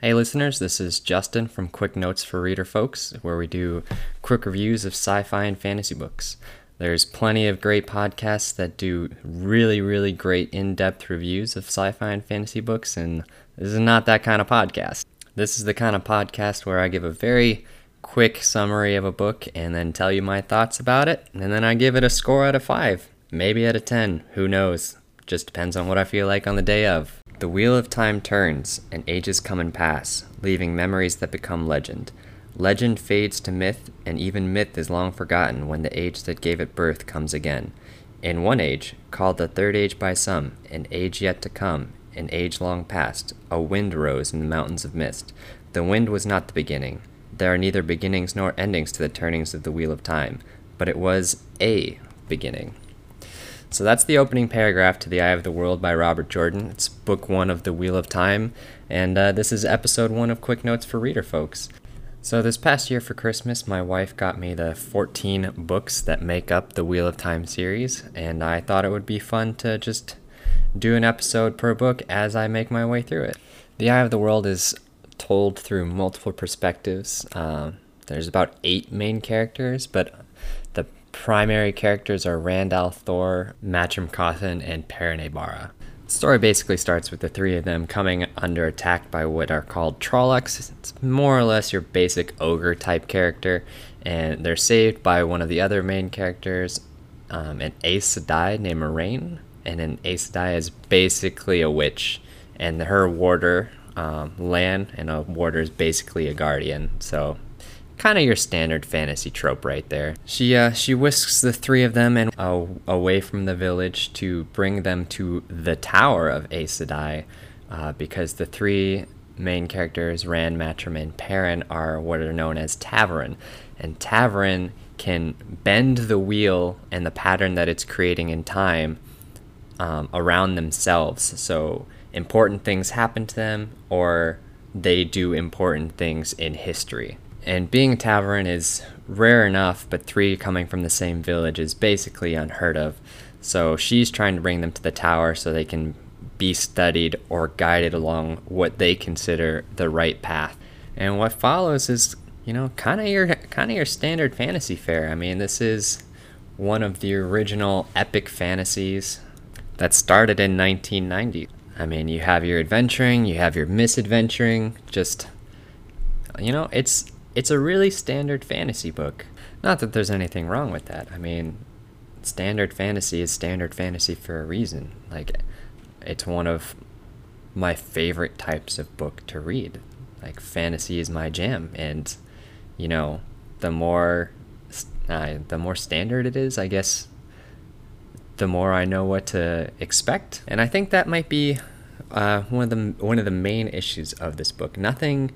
Hey, listeners, this is Justin from Quick Notes for Reader Folks, where we do quick reviews of sci fi and fantasy books. There's plenty of great podcasts that do really, really great in depth reviews of sci fi and fantasy books, and this is not that kind of podcast. This is the kind of podcast where I give a very quick summary of a book and then tell you my thoughts about it, and then I give it a score out of 5, maybe out of 10, who knows. Just depends on what I feel like on the day of. The wheel of time turns, and ages come and pass, leaving memories that become legend. Legend fades to myth, and even myth is long forgotten when the age that gave it birth comes again. In one age, called the third age by some, an age yet to come, an age long past, a wind rose in the mountains of mist. The wind was not the beginning. There are neither beginnings nor endings to the turnings of the wheel of time, but it was a beginning. So that's the opening paragraph to The Eye of the World by Robert Jordan. It's book one of The Wheel of Time, and uh, this is episode one of Quick Notes for Reader Folks. So, this past year for Christmas, my wife got me the 14 books that make up the Wheel of Time series, and I thought it would be fun to just do an episode per book as I make my way through it. The Eye of the World is told through multiple perspectives. Uh, there's about eight main characters, but primary characters are Rand Thor, Matrim Cauthon, and Perrin The story basically starts with the three of them coming under attack by what are called Trollocs. It's more or less your basic ogre type character, and they're saved by one of the other main characters, um, an Aes Sedai named Moiraine. And an Aes Sedai is basically a witch, and her warder, um, Lan, and a warder is basically a guardian. So kind of your standard fantasy trope right there. She uh, she whisks the three of them and uh, away from the village to bring them to the tower of Aes Sedai, uh, because the three main characters, Rand, Matrim, and Perrin, are what are known as ta'veren, and ta'veren can bend the wheel and the pattern that it's creating in time um, around themselves. So important things happen to them, or they do important things in history. And being a ta'veren is rare enough, but three coming from the same village is basically unheard of. So she's trying to bring them to the tower so they can be studied or guided along what they consider the right path. And what follows is, you know, kind of your kind of your standard fantasy fare. I mean, this is one of the original epic fantasies that started in 1990. I mean, you have your adventuring, you have your misadventuring, just you know, it's it's a really standard fantasy book. Not that there's anything wrong with that. I mean, standard fantasy is standard fantasy for a reason. Like, it's one of my favorite types of book to read. Like, fantasy is my jam. And, you know, the more. Uh, the more standard it is, I guess, the more I know what to expect. And I think that might be uh, one of the one of the main issues of this book. Nothing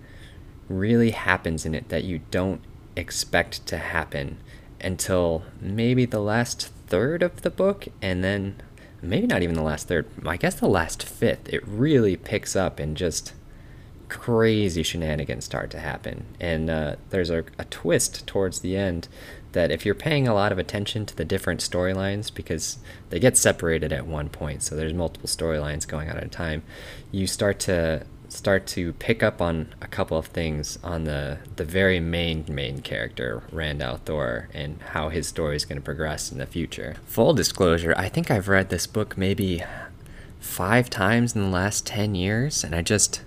really happens in it that you don't expect to happen until maybe the last third of the book and then maybe not even the last third i guess the last fifth. It really picks up and just crazy shenanigans start to happen. And uh, there's a, a twist towards the end that if you're paying a lot of attention to the different storylines because they get separated at one point so there's multiple storylines going on at a time you start to start to pick up on a couple of things on the the very main main character Rand al'Thor and how his story is going to progress in the future. Full disclosure, I think I've read this book maybe 5 times in the last 10 years and I just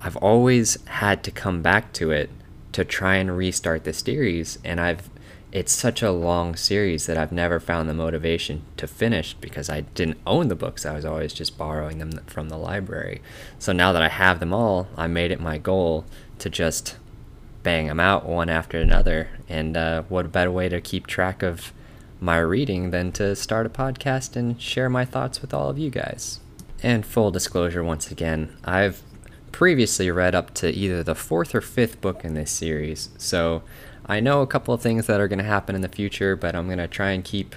I've always had to come back to it to try and restart the series and I've it's such a long series that I've never found the motivation to finish because I didn't own the books. I was always just borrowing them from the library. So now that I have them all, I made it my goal to just bang them out one after another. And uh, what better way to keep track of my reading than to start a podcast and share my thoughts with all of you guys. And full disclosure, once again, I've previously read up to either the fourth or fifth book in this series. So I know a couple of things that are going to happen in the future, but I'm going to try and keep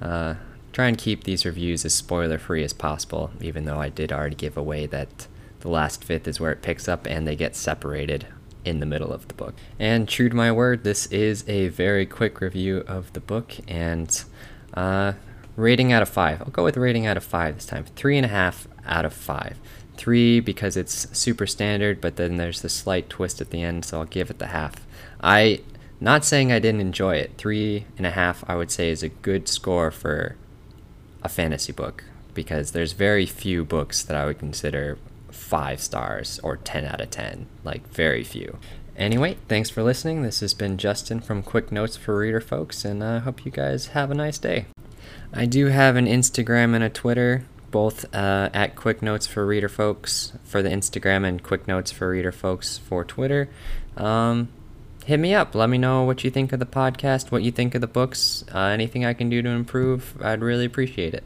uh, try and keep these reviews as spoiler free as possible. Even though I did already give away that the last fifth is where it picks up and they get separated in the middle of the book. And true to my word, this is a very quick review of the book and uh, rating out of five. I'll go with rating out of five this time. Three and a half out of five. three because it's super standard, but then there's the slight twist at the end, so I'll give it the half. I not saying I didn't enjoy it. Three and a half, I would say, is a good score for a fantasy book because there's very few books that I would consider five stars or 10 out of 10. Like, very few. Anyway, thanks for listening. This has been Justin from Quick Notes for Reader Folks, and I hope you guys have a nice day. I do have an Instagram and a Twitter, both uh, at Quick Notes for Reader Folks for the Instagram and Quick Notes for Reader Folks for Twitter. Um, hit me up. Let me know what you think of the podcast, what you think of the books, uh, anything I can do to improve. I'd really appreciate it.